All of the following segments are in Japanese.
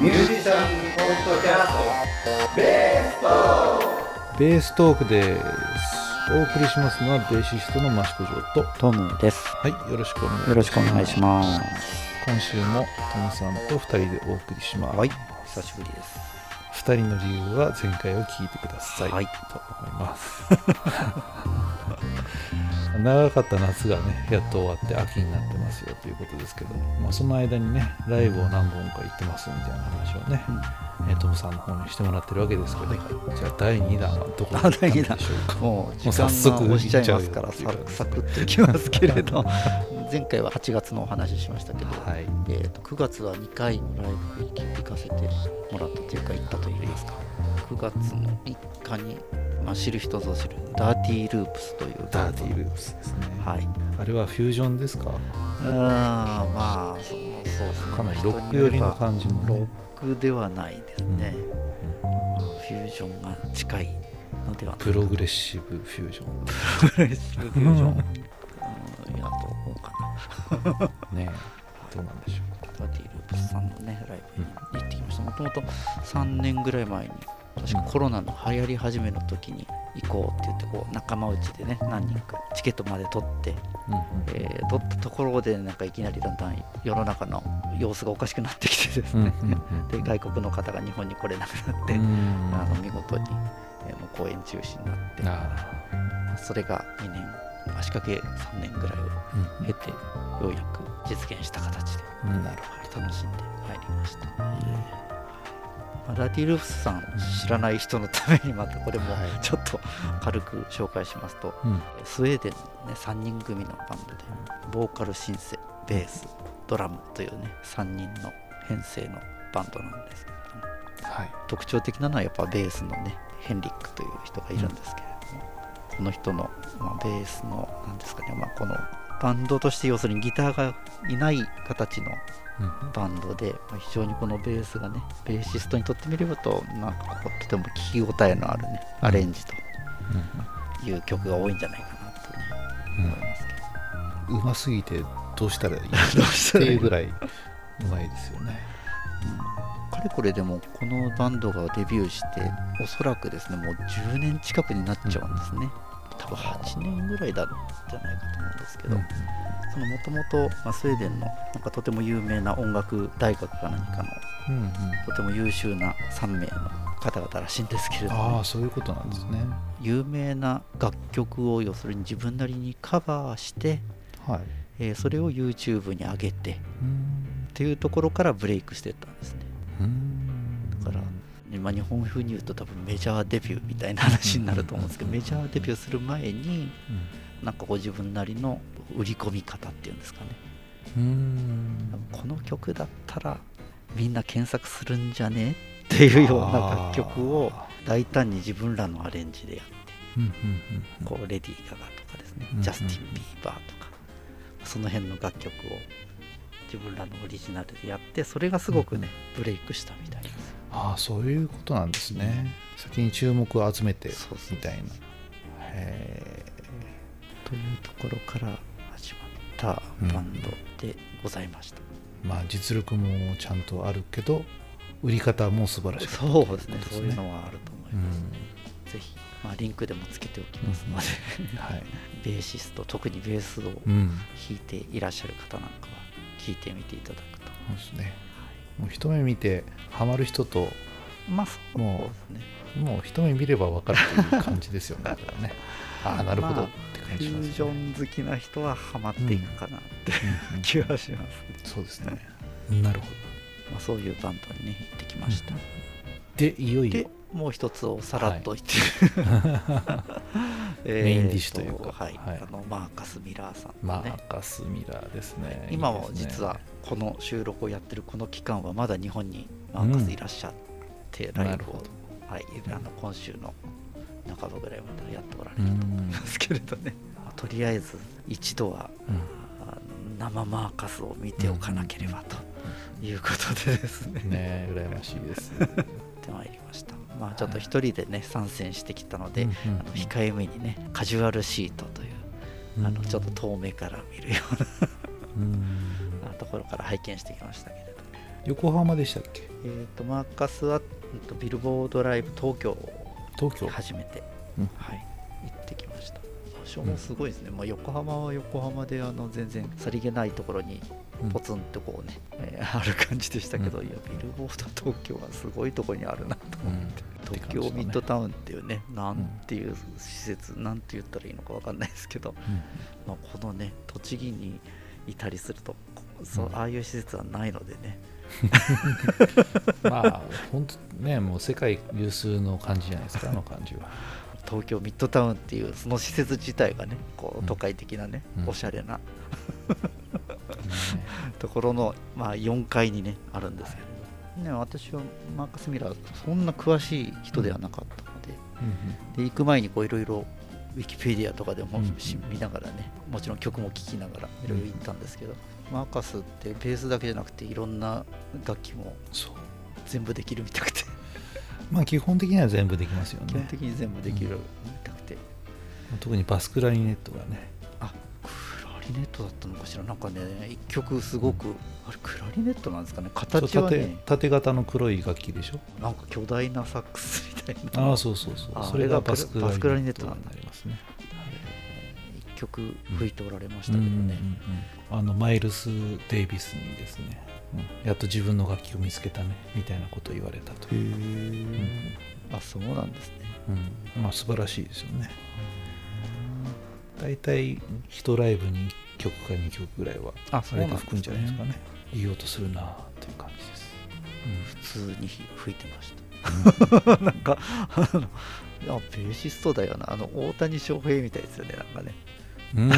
ミュージシャンポッドキャストベーストーベーストークですお送りしますのはベーシストの益子城とトムです。はいよろしくお願いしますよろしくお願いします。今週もトムさんと2人でお送りします、はい、久しぶりです。2人の理由は前回を聞いてください、はいと思います長かった夏がねやっと終わって秋になってますよということですけど、まあ、その間にねライブを何本か行ってますみたいな話をね、えートムさんの方にしてもらってるわけですけど、じゃあ第2弾はどこに行ったんでしょうか。もう時もう早間速が押しちゃいますからサクサクっといきますけれど。前回は8月のお話ししましたけど、はい。えー、と9月は2回ライブに行かせてもらったというか行ったといいますか9月の3日に、まあ、知る人ぞ知るダーティーループスという。ダーティーループスですね、はい。あれはフュージョンですか？あーまあそうそうですね。かなりロック寄りの感じのロねックではないですね、フュージョンが近いのでは。プログレッシブフュージョ、プログレフュージョン、うん、やと思うかな。ン ねどうなんでしょ Dirty Loops さんのねライブに行ってきました。もともと3年ぐらい前に確かコロナの流行り始めの時に行こうって言ってこう仲間内でね何人かチケットまで取って、う、うんうん。えー取ったところでなんかいきなりだんだん世の中の様子がおかしくなってきてですね、うんうんうん で外国の方が日本に来れなくなって、うん。あの見事に、えーもう公演中止になって。あそれが2年足掛け3年ぐらいをー経てようやく実現した形で、うん。楽しんでまいりました、まあラティルフスさん知らない人のためにまたこれもはい。ちょっと軽く紹介しますと、うん。スウェーデンの、ね、3人組のバンドでボーカルシンセベースドラムというね3人の編成のバンドなんですけれどもはい。特徴的なのはやっぱベースのねヘンリックという人がいるんですけれども、この人の、まあ、ベースの何ですかね、まあ、このバンドとして要するにギターがいない形のうんバンドで、まあ非常にこのベースがねベーシストにとってみればとなんかこうとても聞き応えのあるねアレンジという曲が多いんじゃないかなとねうん。思いますけど、うんうますぎてどうしたらいい？どうしたらいい？っていうぐらいうまいですよね。かれこれでもこのバンドがデビューしておそらくですねもう10年近くになっちゃうんですね多分8年ぐらいだんじゃないかと思うんですけど、そのもともとスウェーデンのなんかとても有名な音楽大学か何かのうんうん。とても優秀な3名の方々らしいんですけれどあもあそういうことなんですね。有名な楽曲を要するに自分なりにカバーして、はい。えーそれを YouTube に上げてっうん。ていうところからブレイクしていったんですね。うん。だから、今日本風に言うと多分メジャーデビューみたいな話になると思うんですけどメジャーデビューする前になんかご自分なりの売り込み方っていうんですかね。この曲だったらみんな検索するんじゃねっていうような楽曲を大胆に自分らのアレンジでやってこうレディー・ガガとかですね、うんジャスティン・ビーバーとか。その辺の楽曲を自分らのオリジナルでやってそれがすごくね、ブレイクしたみたいですああそういうことなんですね。先に注目を集めてみたいな。へというところから始まったバンドでございました、えまあ実力もちゃんとあるけど売り方も素晴らしかった。そうですね。とそういうのはあると思いうます、ん。ぜひ、まあ、リンクでもつけておきますので、はい。ベーシスト特にベースをうん。弾いていらっしゃる方なんかは聞いてみていただくと、そうですねもう一目見てハマる人とまあそうもですね。もう一目見れば分かるという感じですよね。ね。ああなるほどっまてフ感じしますュージョン好きな人はハマっていくかなって、うんうん気はしますね、そうですね。なるほど。まあ、そういうバンドにね行ってきました、でいよいでよもう一つをさらっと言って、えーメインディッシュというか。はい。はい。あのマーカス・ミラーさんね、ーカス・ミラーですね。今も実はこの収録をやってるこの期間はまだ日本にマーカスいらっしゃって、ライブを。はい、あの今週の半ばぐらいまでやっておられうるんん。ですけれどね、とりあえず一度はうん。あ生マーカスを見ておかなければということでですね、ね羨ましいです。てまいりましたまあちょっと一人でね参戦してきたので、うんうんあの控えめにねカジュアルシートという、あのちょっと遠目から見るよううん。なところから拝見してきましたけれど横浜でしたっけ？えー、とマーカスは、うんとビルボードライブ東京東京。初めて、うん。はい、行ってきました。場所もすごいですね、まあ、横浜は横浜であの全然さりげないところにうん。ポツンとこうね、えーある感じでしたけど、うん。いやビルボード東京はすごいところにあるなとうん思東京ミッドタウンっていうねなんていう施設、なんて言ったらいいのかわかんないですけど、まあ、このね栃木にいたりするとこそううん。ああいう施設はないのでね、まあ本当ねもう世界有数の感じじゃないですか あの感じは。東京ミッドタウンっていうその施設自体がねこううん。都会的なね、うん。おしゃれな ね。ところの、まあ、4階にねあるんですけど、ね、私はマーカス・ミラーそんな詳しい人ではなかったので,、で行く前にこういろいろウィキペディアとかでもうんし見ながらねもちろん曲も聴きながらいろいろ行ったんですけど、マーカスってベースだけじゃなくていろんな楽器も全部できるみたくて。まあ基本的には全部できますよ基本ね的に全部できるみたくて、特にバスクラリネットがねリネットだったのかしら？なんかね一曲すごく、あれクラリネットなんですかね？形は縦ね縦型の黒い楽器でしょ？なんか巨大なサックスみたいな。ああそうそうそう。あそれがバスクララリネットになりますね。一曲吹いておられましたけどね、うんうんうんあのマイルス・デイビスにですね、うん。やっと自分の楽器を見つけたねみたいなことを言われたと。いう、うん。あそうなんですね。うん。まあ素晴らしいですよね大体1ライブに1曲か2曲ぐらいはあそれで吹くんじゃないですかね。いい音するなという感じです、普通に吹いてました。なんかあのあベーシストだよな。あの大谷翔平みたいですよねなんかね。うん、あ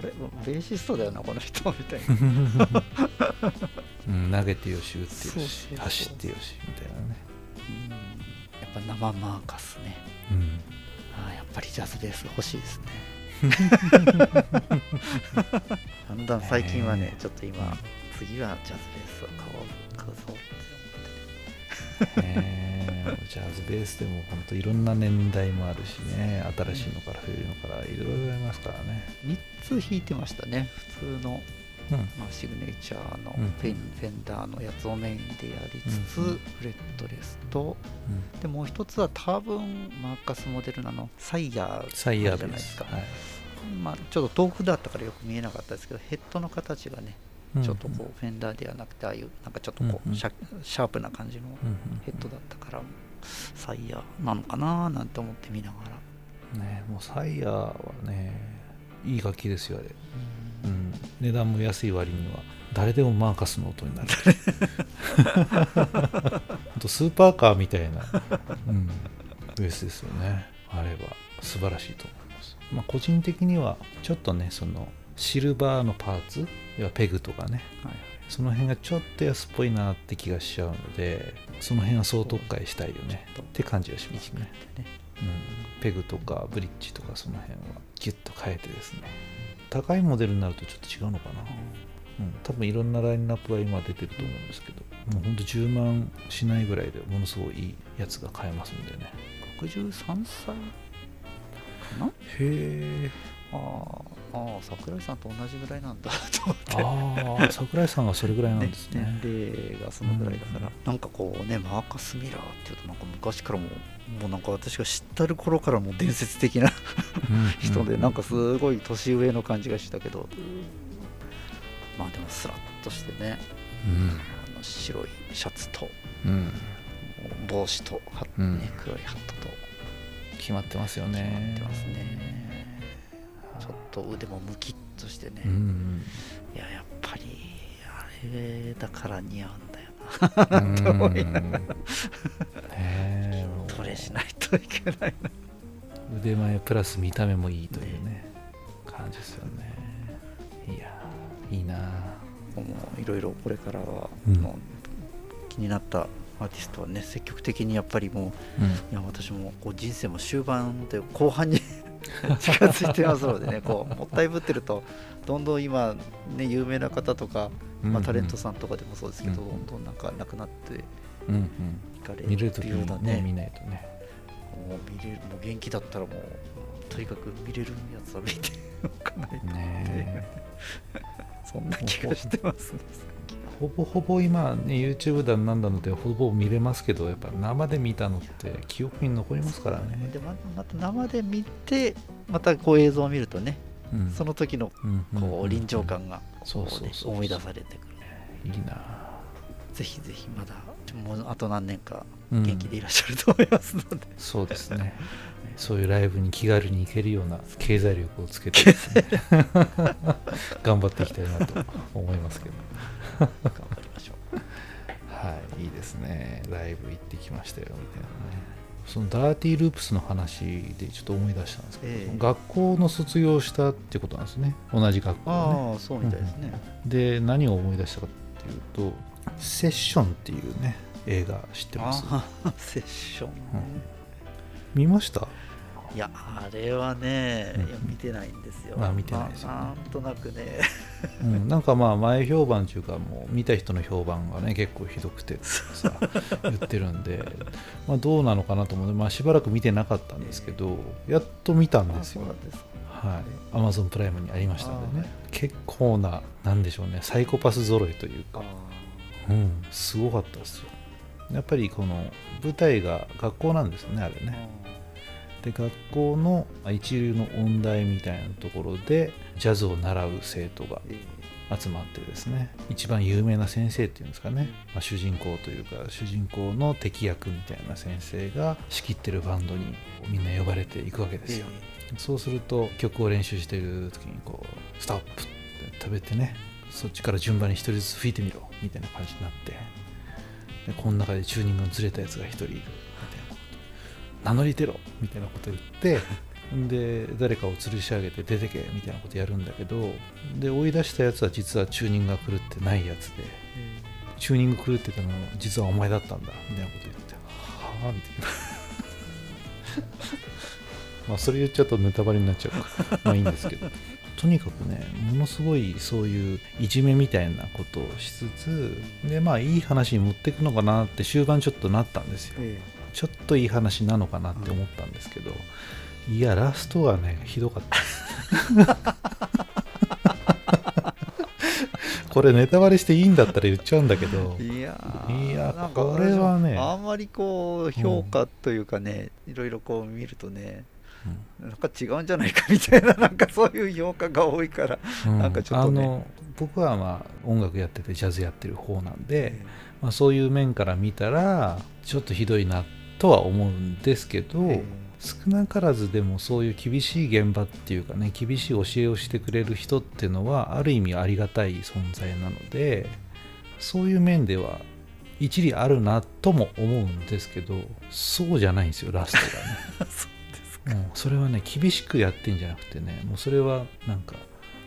れベーシストだよなこの人みたいな。うん、投げてよし打ってよし走ってよしみたいなね、うん。やっぱ生マーカスね。うん、あやっぱりジャズベース欲しいですねだんだん最近はねねちょっと今次はジャズベースを買おう買うぞってねジャズベースでも本当いろんな年代もあるしね新しいのから古いのからいろいろありますからね、3つ弾いてましたね普通の、うんまあ、シグネチャーのうんフェン,、フェンダーのやつをメインでやりつつ、うん。フレットレスとでもう一つは多分マーカスモデルナのサイヤーサイヤじゃないですか、はい。まあ、ちょっと遠くだったからよく見えなかったですけどヘッドの形がねうん。ちょっとこうフェンダーではなくてああいうなんかちょっとこうシャープな感じのヘッドだったからサイヤーなのかななんて思って見ながら。ねもうサイヤーはねいい楽器ですよあれ、うん、値段も安い割には誰でもマーカスの音になる。スーパーカーみたいな、うん、ベースですよね。あれは素晴らしいと思います、まあ、個人的にはちょっとねそのシルバーのパーツ要はペグとかねはいその辺がちょっと安っぽいなって気がしちゃうのでその辺は総特化したいよね。って感じがしますね。でね。うん、ペグとかブリッジとかその辺はギュッと変えてですね高いモデルになるとちょっと違うのかな、うん、多分いろんなラインナップが今出てると思うんですけど。もうほんと10万しないぐらいでものすごいいいやつが買えますんでね。63歳かな？へえ。あーあー桜井さんと同じぐらいなんだ。と思って。ああ桜井さんはそれぐらいなんですね。年齢がそのぐらいだから、なんかこうねマーカス・ミラーっていうとなんか昔からももうなんか私が知ったる頃からもう伝説的な人でなんかすごい年上の感じがしたけど、まあでもスラッとしてね。あの白いシャツとうん、うん、帽子とうん。ね、黒いハットと。決まってますよ決まねってますね。ちょっと腕もムキッとしてね、うん。いややっぱりあれだから似合うんだようん。な と思いながらしないといけないな。腕前プラス見た目もいいというね感じですよね。いやいいな。もういろいろこれからは、うん。もう気になったアーティストはね積極的にやっぱりもううん。いや私もこう人生も終盤という後半に 近づいてますのでね こうもったいぶってるとどんどん今ね有名な方とか、まあ、タレントさんとかでもそうですけど、うん。どんどんなんかなくなってうんうん。いかれ見れるようなにね見ねないとね。もう見れるもう元気だったらもうとにかく見れるやつは見ておかないと、ね そんな気がしてますね。ほぼほぼ今ね YouTube だなんだのでほぼ見れますけどやっぱ生で見たのって記憶に残りますからね。でままた生で見てまたこう映像を見るとね、うん。その時のこう臨場感がそうこねそうそう。思い出されてくる。いいなぜひぜひまだもうあと何年かうん。元気でいらっしゃると思いますので、そうですね。そういうライブに気軽に行けるような経済力をつけてですね。頑張っていきたいなと思いますけど。頑張りましょう。はいいいですね。ライブ行ってきましたよみたいなね。そのダーティーループスの話でちょっと思い出したんですけど、ええ。学校の卒業したってことなんですね。同じ学校をね。ああそうみたいですね、で何を思い出したかっていうと「セッション」っていうね映画知ってます？セッション、見ました？いやあれはね、うん。いや見てないんですよ。まあ見てないですよね。なんとなくね。うん、なんかまあ前評判っていうかもう見た人の評判がね結構ひどくてさ 言ってるんで、まあ、どうなのかなと思って、まあ、しばらく見てなかったんですけどやっと見たんですよ。はい、アマゾンプライムにありましたんでね、あ結構ななんでしょうねサイコパス揃いというか、うん、すごかったですよ。やっぱりこの舞台が学校なんですよねあれね。で学校の一流の音大みたいなところでジャズを習う生徒がえ集まってですね一番有名な先生っていうんですかね、まあ、主人公というか主人公の敵役みたいな先生が仕切ってるバンドにみんな呼ばれていくわけですよ、そうすると曲を練習している時にこうストップって食べてねそっちから順番に一人ずつ吹いてみろみたいな感じになってでこの中でチューニングのずれたやつが一人いるみたいなこと。名乗り出ろみたいなこと言って で誰かを吊るし上げて出てけみたいなことやるんだけどで追い出したやつは実はチューニングが狂ってないやつでチューニング狂ってたのは実はお前だったんだみたいなこと言ってはあみたいな。まあそれ言っちゃうとネタバレになっちゃうからまあいいんですけど とにかくねものすごいそういういじめみたいなことをしつつでまあいい話に持っていくのかなって終盤ちょっとなったんですよ。えちょっといい話なのかなって思ったんですけど、いやラストはねひどかった。これネタバレしていいんだったら言っちゃうんだけどえいやいやなんかこれはねあんまりこう評価というかね、いろいろこう見るとねなんか違うんじゃないかみたいな なんかそういう評価が多いから、うん。なんかちょっとね。あの僕はまあ音楽やっててジャズやってる方なんで、まあ、そういう面から見たらちょっとひどいなとは思うんですけど、え。少なからずでもそういう厳しい現場っていうかね厳しい教えをしてくれる人っていうのはある意味ありがたい存在なのでそういう面では一理あるなとも思うんですけどそうじゃないんですよラストがね。そうですか、もうそれはね厳しくやってんじゃなくてねもうそれはなんか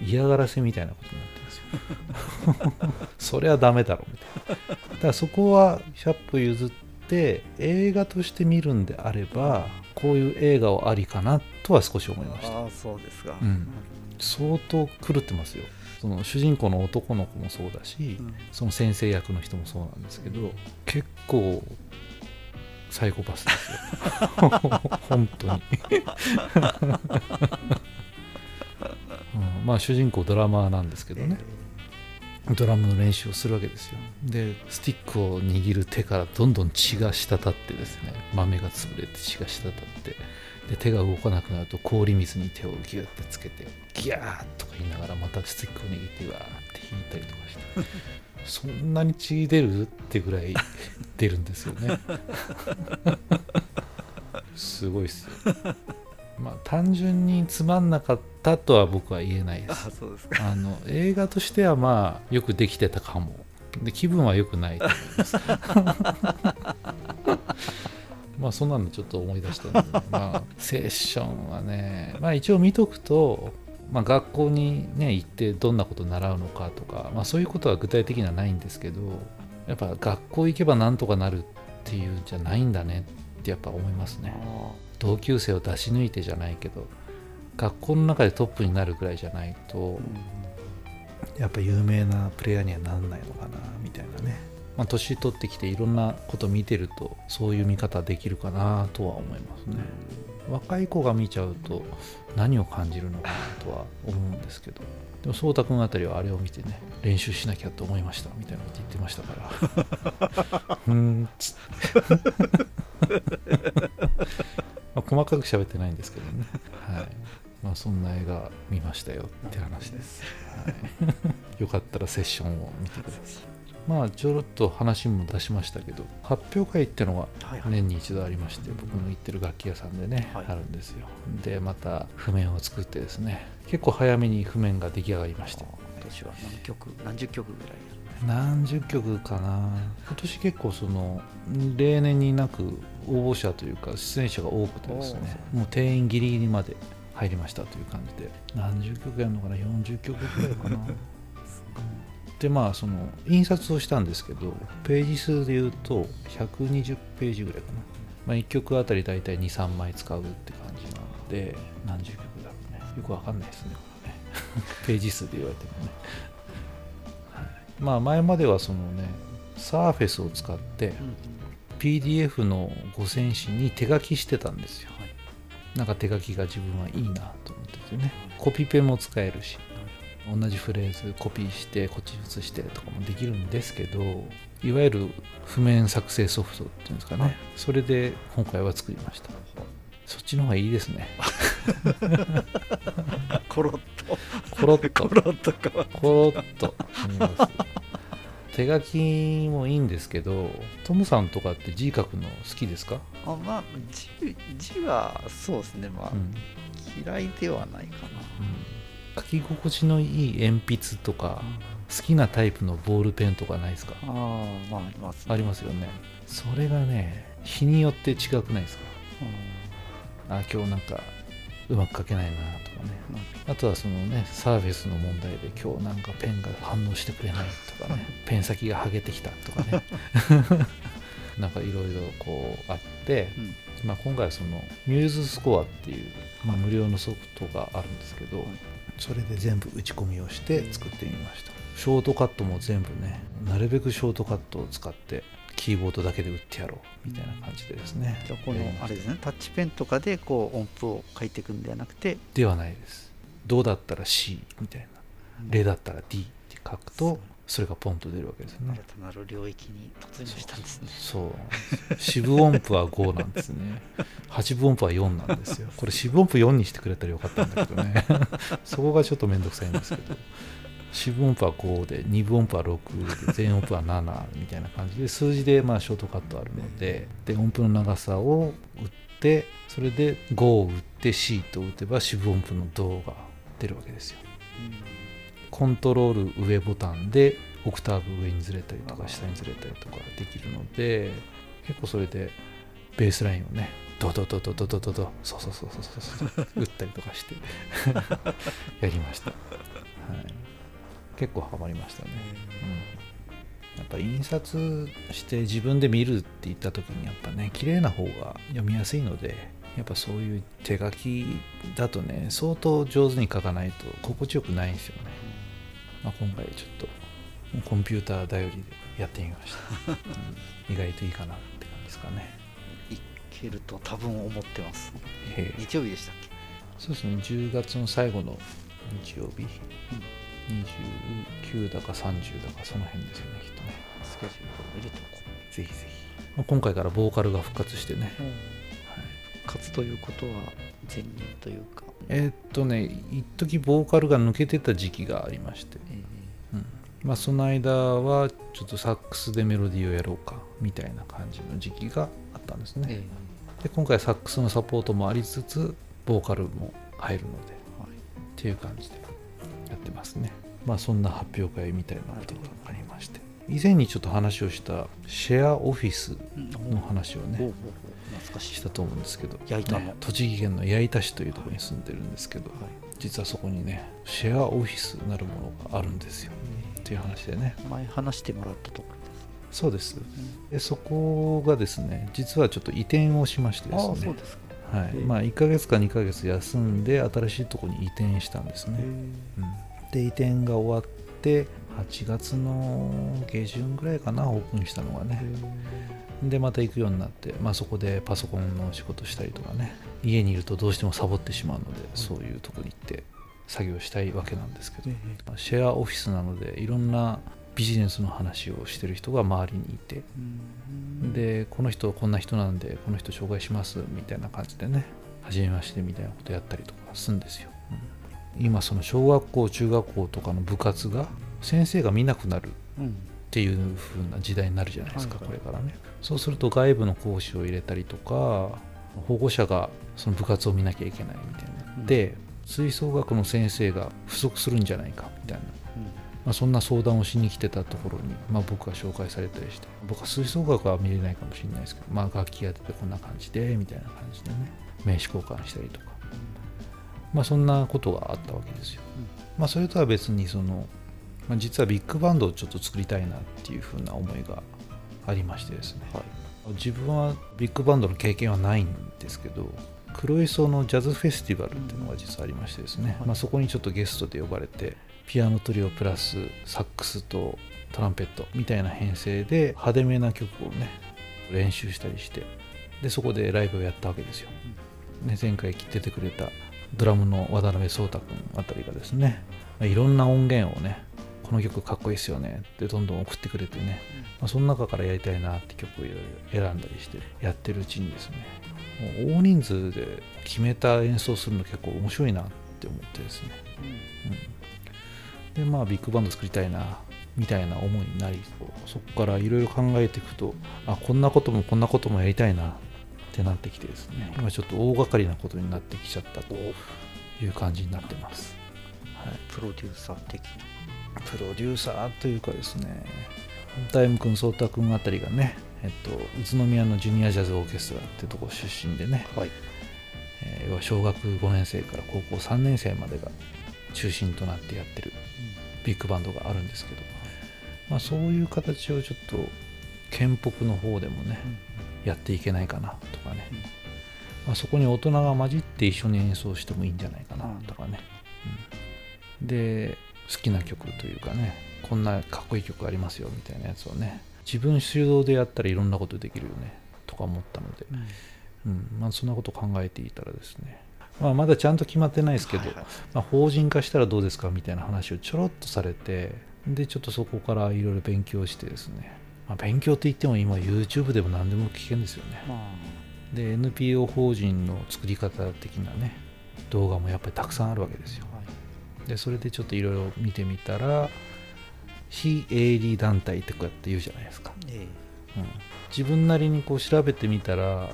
嫌がらせみたいなことになってるんですよ。それはダメだろみたいな。だからそこは100歩譲って映画として見るんであればこういう映画はありかなとは少し思いました。ああそうですか、うん。相当狂ってますよ。その主人公の男の子もそうだし、うん。その先生役の人もそうなんですけど結構サイコパスですよ。本当に、うんまあ主人公ドラマーなんですけどね。ドラムの練習をするわけですよ。でスティックを握る手からどんどん血が滴ってですね豆が潰れて血が滴ってで手が動かなくなると氷水に手をギュッてつけてギャーッとか言いながらまたスティックを握ってうわーって引いたりとかしてそんなに血出る？ってぐらい出るんですよね。すごいっすよ。まあ単純につまんなかったとは僕は言えないです。あの映画としてはまあよくできてたかも。で気分は良くないと思います。まあそんなのちょっと思い出したんで、まあセッションはね。まあ一応見とくと、まあ、学校にね行ってどんなこと習うのかとか、まあ、そういうことは具体的にはないんですけどやっぱ学校行けばなんとかなるっていうんじゃないんだねってやっぱ思いますね。同級生を出し抜いてじゃないけど学校の中でトップになるぐらいじゃないと、やっぱ有名なプレイヤーにはなんないのかなみたいなねまあ、年取ってきていろんなこと見てるとそういう見方できるかなとは思いますね。若い子が見ちゃうと何を感じるのかなとは思うんですけど。でも颯太君あたりはあれを見てね練習しなきゃと思いましたみたいなこと言ってましたから。うーんっつ。まあ細かく喋ってないんですけどね。はい。まあそんな映画見ましたよって話です、はい、よかったらセッションを見てくださいまあちょろっと話も出しましたけど発表会ってのがはいはい。年に一度ありまして僕の行ってる楽器屋さんでね、はい。あるんですよ。でまた譜面を作ってですね結構早めに譜面が出来上がりまして。今年は何曲何十曲ぐらい何十曲かな。今年結構その例年になく応募者というか出演者が多くてですねもう定員ギリギリまで入りましたという感じで。何十曲やるのかな？40曲ぐらいかなでまあその印刷をしたんですけどページ数でいうと120ページぐらいかな、まあ、1曲あたり大体23枚使うって感じなので何十曲だろうね。よくわかんないですねこれね。ページ数で言われてもね、はい、まあ前まではそのねサーフェスを使ってうん PDF の五線紙に手書きしてたんですよ。はい。なんか手書きが自分はいいなと思っててね。コピペも使えるし同じフレーズコピーしてこっち写してとかもできるんですけどいわゆる譜面作成ソフトっていうんですかね、はい。それで今回は作りました。そっちの方がいいですね。コロッコロッと。とコロッとか。コロッと。手書きもいいんですけどトムさんとかって字書くの好きですか、あまあ字字はそうですね。まあ、うん。嫌いではないか書き心地のいい鉛筆とか好きなタイプのボールペンとかないですか？なああまああります、ありますよね。それがね日によって違くないですか？あ今日なんかうまく書けないなとかね。あとはそのねサーフェスの問題で今日なんかペンが反応してくれないとかね。ペン先が剥げてきたとかね。なんかいろいろこうあって、うん。まあ、今回はそのミューズスコアっていう、まあ、無料のソフトがあるんですけど、それで全部打ち込みをして作ってみました。ショートカットも全部ねなるべくショートカットを使ってキーボードだけで打ってやろうみたいな感じでですね。じゃあこのあれですねタッチペンとかでこう音符を書いていくんではなくてではないです。どうだったら C みたいな。レだったら D って書くとそれがポンと出るわけですね。新たなる領域に突入したんですね。そう四分音符は5なんですね。八分音符は4なんですよ。これ四分音符4にしてくれたらよかったんだけどね。そこがちょっとめんどくさいんですけど。四分音符は5で二分音符は6で全音符は7みたいな感じで数字でまあショートカットあるのでで音符の長さを打ってそれで5を打って C と打てば四分音符の「ド」が出るわけですよコントロール上ボタンでオクターブ上にずれたりとか下にずれたりとかできるので結構それでベースラインをねドドドドドドドドそうそうそうそうそうそう打ったりとかしてやりました、はい、結構ハマりましたね、うん、やっぱ印刷して自分で見るって言った時にやっぱね綺麗な方が読みやすいのでやっぱそういう手書きだとね相当上手に書かないと心地よくないんですよね、まあ、今回ちょっとコンピューター頼りでやってみました、うん意外といいかなって感じですかね。いけると多分思ってます。日曜日でしたっけ？そうですね。10月の最後の日曜日、29だか30だかその辺ですよねきっとね。スケジュールを入れておこ。ぜひぜひ、まあ今回からボーカルが復活してね、う、はい、勝つということは前任というか、えーっとね一時ボーカルが抜けてた時期がありまして、えうん。まあ、その間はちょっとサックスでメロディーをやろうかみたいな感じの時期があったんですね、えで今回サックスのサポートもありつつボーカルも入るのではい。っていう感じでやってますね。まあそんな発表会みたいなことがありまして。以前にちょっと話をしたシェアオフィスうんの話をねほうほうほう。懐かしいしたと思うんですけど栃木県の矢板市というところに住んでるんですけど、実はそこにねシェアオフィスなるものがあるんですよ。っていう話でね。前話してもらったところそうです。でそこがですね実はちょっと移転をしましてですね。ですか。はい。ええ。まあ、1ヶ月か2ヶ月休んで新しいところに移転したんですね、うん。で移転が終わって8月の下旬ぐらいかなオープンしたのがねでまた行くようになって、まあ、そこでパソコンの仕事したりとかね家にいるとどうしてもサボってしまうので、そういうとこに行って作業したいわけなんですけど、まあシェアオフィスなのでいろんなビジネスの話をしてる人が周りにいてでこの人こんな人なんでこの人紹介しますみたいな感じでね初めましてみたいなことやったりとかするんですよ、うん。今その小学校中学校とかの部活が先生が見なくなるうんっていう風な時代になるじゃないですか、はい。これからねそうすると外部の講師を入れたりとか保護者がその部活を見なきゃいけないみたいになって、吹奏楽の先生が不足するんじゃないかみたいな、まあ、そんな相談をしに来てたところに、まあ、僕が紹介されたりして僕は吹奏楽は見れないかもしれないですけど、まあ、楽器やっててこんな感じでみたいな感じでね名刺交換したりとか、まあ、そんなことがあったわけですよ。まあ、それとは別にその、まあ、実はビッグバンドをちょっと作りたいなっていうふうな思いがありましてですね、自分はビッグバンドの経験はないんですけど黒磯のジャズフェスティバルっていうのが実はありましてですね、まあ、そこにちょっとゲストで呼ばれてピアノトリオプラスサックスとトランペットみたいな編成で派手めな曲をね練習したりしてでそこでライブをやったわけですよ、ね、前回出てくれたドラムの渡辺壮太君あたりがですね、まあいろんな音源をねこの曲かっこいいですよね。ってどんどん送ってくれてね、まあ、その中からやりたいなって曲をいろいろ選んだりしてやってるうちにですね。もう大人数で決めた演奏するの結構面白いなって思ってですね、うん、でまあビッグバンド作りたいなみたいな思いになりそこからいろいろ考えていくとあこんなこともこんなこともやりたいなってなってきてですね。今ちょっと大掛かりなことになってきちゃったという感じになってます、はい、プロデューサー的なプロデューサーというかですねタイム君颯太君あたりがね、えっと、宇都宮のジュニアジャズオーケストラってとこ出身でね、はい。えー要は小学5年生から高校3年生までが中心となってやってるビッグバンドがあるんですけど、まあ、そういう形をちょっと県北の方でもね、やっていけないかなとかね、まあ、そこに大人が混じって一緒に演奏してもいいんじゃないかなとかね、うん。で好きな曲というかねこんなかっこいい曲ありますよみたいなやつをね自分主導でやったらいろんなことできるよねとか思ったので、うん。まあ、そんなこと考えていたらですね、まあ、まだちゃんと決まってないですけど、はいはい。まあ、法人化したらどうですかみたいな話をちょろっとされてでちょっとそこからいろいろ勉強してですね、まあ、勉強って言っても今 YouTube でも何でも聞けるんですよね。まで NPO 法人の作り方的なね動画もやっぱりたくさんあるわけですよでそれでちょっといろいろ見てみたら非営利団体ってこうやって言うじゃないですか、えうん、自分なりにこう調べてみたら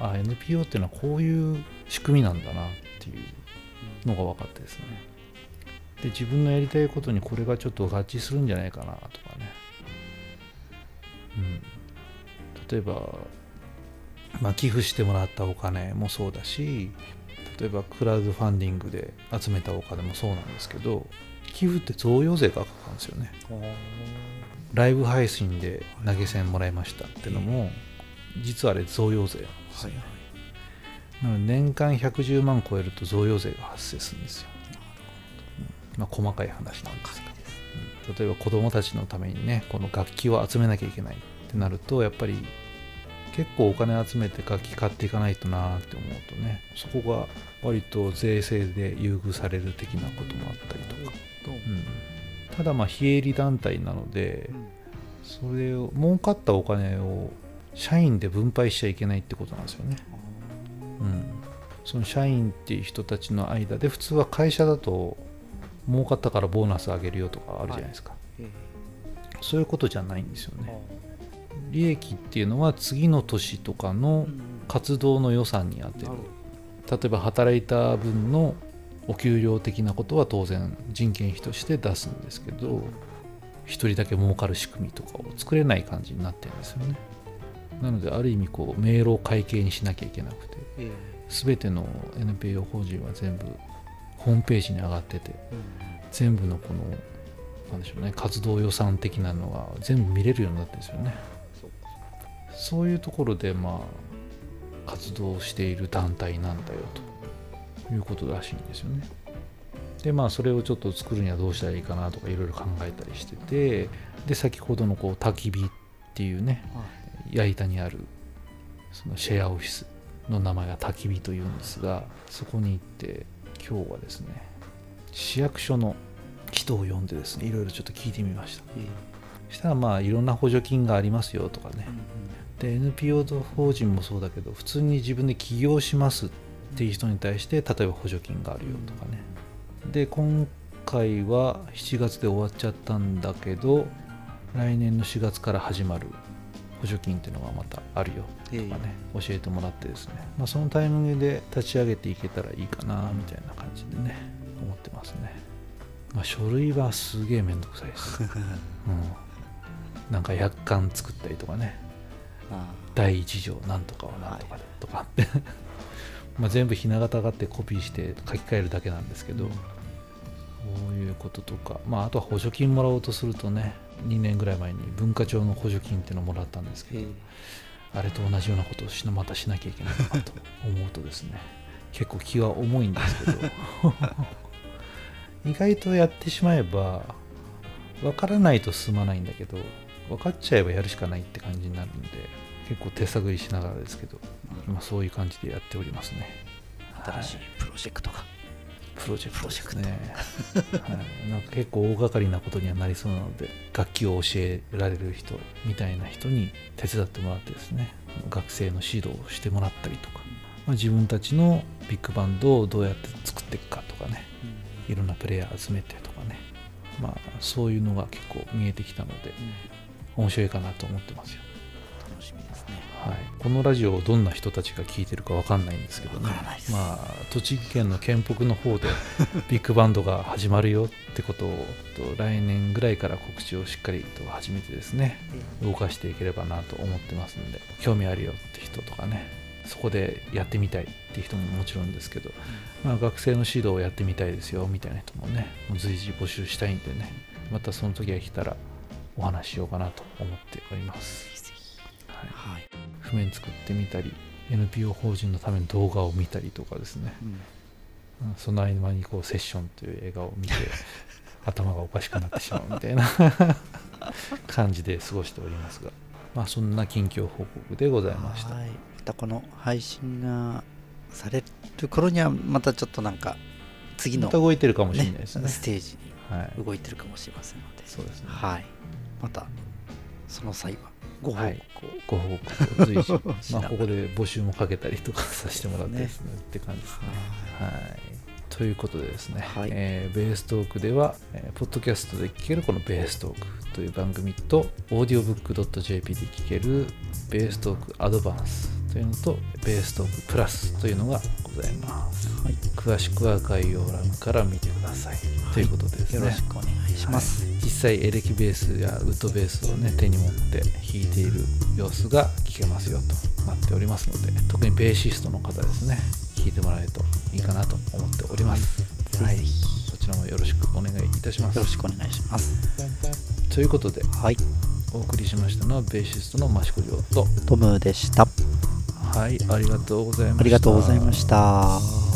あ NPO っていうのはこういう仕組みなんだなっていうのが分かってですね。で自分のやりたいことにこれがちょっと合致するんじゃないかなとかね、うん、例えば、まあ、寄付してもらったお金もそうだし例えばクラウドファンディングで集めたお金もそうなんですけど寄付って贈与税がかかるんですよね。ライブ配信で投げ銭もらいましたっていうのも実はあれ贈与税なんですよ、なので年間110万超えると贈与税が発生するんですよ、うんまあ、細かい話なんですけど、うん。例えば子どもたちのためにねこの楽器を集めなきゃいけないってなるとやっぱり結構お金集めて楽器買っていかないとなって思うとねそこが割と税制で優遇される的なこともあったりとか、うん。ただまあ非営利団体なのでそれを儲かったお金を社員で分配しちゃいけないってことなんですよね、うん、その社員っていう人たちの間で普通は会社だと儲かったからボーナスあげるよとかあるじゃないですか、えそういうことじゃないんですよね利益っていうのは次の年とかの活動の予算に充てる。例えば働いた分のお給料的なことは当然人件費として出すんですけど一人だけ儲かる仕組みとかを作れない感じになってるんですよね。なのである意味こう迷路を会計にしなきゃいけなくてえ全ての NPO 法人は全部ホームページに上がってて全部のこのなんでしょうね活動予算的なのが全部見れるようになってるんですよねそういうところでまあ活動している団体なんだよということらしいんですよね。でまあそれをちょっと作るにはどうしたらいいかなとかいろいろ考えたりしててで先ほどのこう焚き火っていうね矢板にあるそのシェアオフィスの名前が焚き火というんですがそこに行って今日はですね市役所の人を呼んでですねいろいろちょっと聞いてみました。そしたらまあいろんな補助金がありますよとかね。で NPO 法人もそうだけど普通に自分で起業しますっていう人に対して例えば補助金があるよとかね。で今回は7月で終わっちゃったんだけど来年の4月から始まる補助金っていうのがまたあるよとかね、教えてもらってですね、まあ、そのタイミングで立ち上げていけたらいいかなみたいな感じでね思ってますね、まあ、書類はすげえめんどくさいです、うん、なんか約款作ったりとかね。あ第一条なんとかはなんとかでとか。っ てまあ全部ひな形があってコピーして書き換えるだけなんですけど、そういうこととか、まあ、あとは補助金もらおうとするとね2年ぐらい前に文化庁の補助金っていうのをもらったんですけど、あれと同じようなことをしなまたしなきゃいけないのかと思うとですね 結構気は重いんですけど。意外とやってしまえば分からないと進まないんだけど分かっちゃえばやるしかないって感じになるんで結構手探りしながらですけど今そういう感じでやっておりますね。新しいプロジェクトが、プロジェクトですね、はい、なんか結構大掛かりなことにはなりそうなので楽器を教えられる人みたいな人に手伝ってもらってですね学生の指導をしてもらったりとか、まあ、自分たちのビッグバンドをどうやって作っていくかとかねいろんなプレイヤー集めてとかねまあそういうのが結構見えてきたので面白いかなと思ってますよ、楽しみですね。はい、このラジオをどんな人たちが聞いてるかわかんないんですけどね。まあ栃木県の県北の方で ビッグバンドが始まるよってことをと来年ぐらいから告知をしっかりと始めてですね動かしていければなと思ってますので興味あるよって人とかねそこでやってみたいっていう人ももちろんですけど、まあ、学生の指導をやってみたいですよみたいな人もね随時募集したいんでねまたその時が来たらお話ししようかなと思っております。はい。はい、譜面作ってみたり NPO 法人のための動画を見たりとかですね、うん。うん。その合間にこうセッションという映画を見て 頭がおかしくなってしまうみたいな 感じで過ごしておりますが。まあそんな近況報告でございました。はい。またこの配信がされる頃にはまたちょっとなんか次のまた動いてるかもしれないねですね。ステージはいに動いてるかもしれませんので、そうですね。はい、またその際はご報告を、はいご報告を随時 まあここで募集もかけたりとかさせてもらってですねって感じですね。はい。ということでですね、はい。えーベーストークでは、えーポッドキャストで聴けるこのベーストークという番組と、audiobook.jp で聴けるベーストークアドバンスというのと、ベーストークプラスというのがございます。はい。詳しくは概要欄から見てください。ということでですね。よろしくお願いします、はい。実際エレキベースやウッドベースをね手に持って弾いている様子が聞けますよとなっておりますので特にベーシストの方ですね弾いてもらえるといいかなと思っております。はい。そちらもよろしくお願いいたします。よろしくお願いします。ということではい。お送りしましたのはベーシストの益子城とトムでしたはいありがとうございました。ありがとうございました。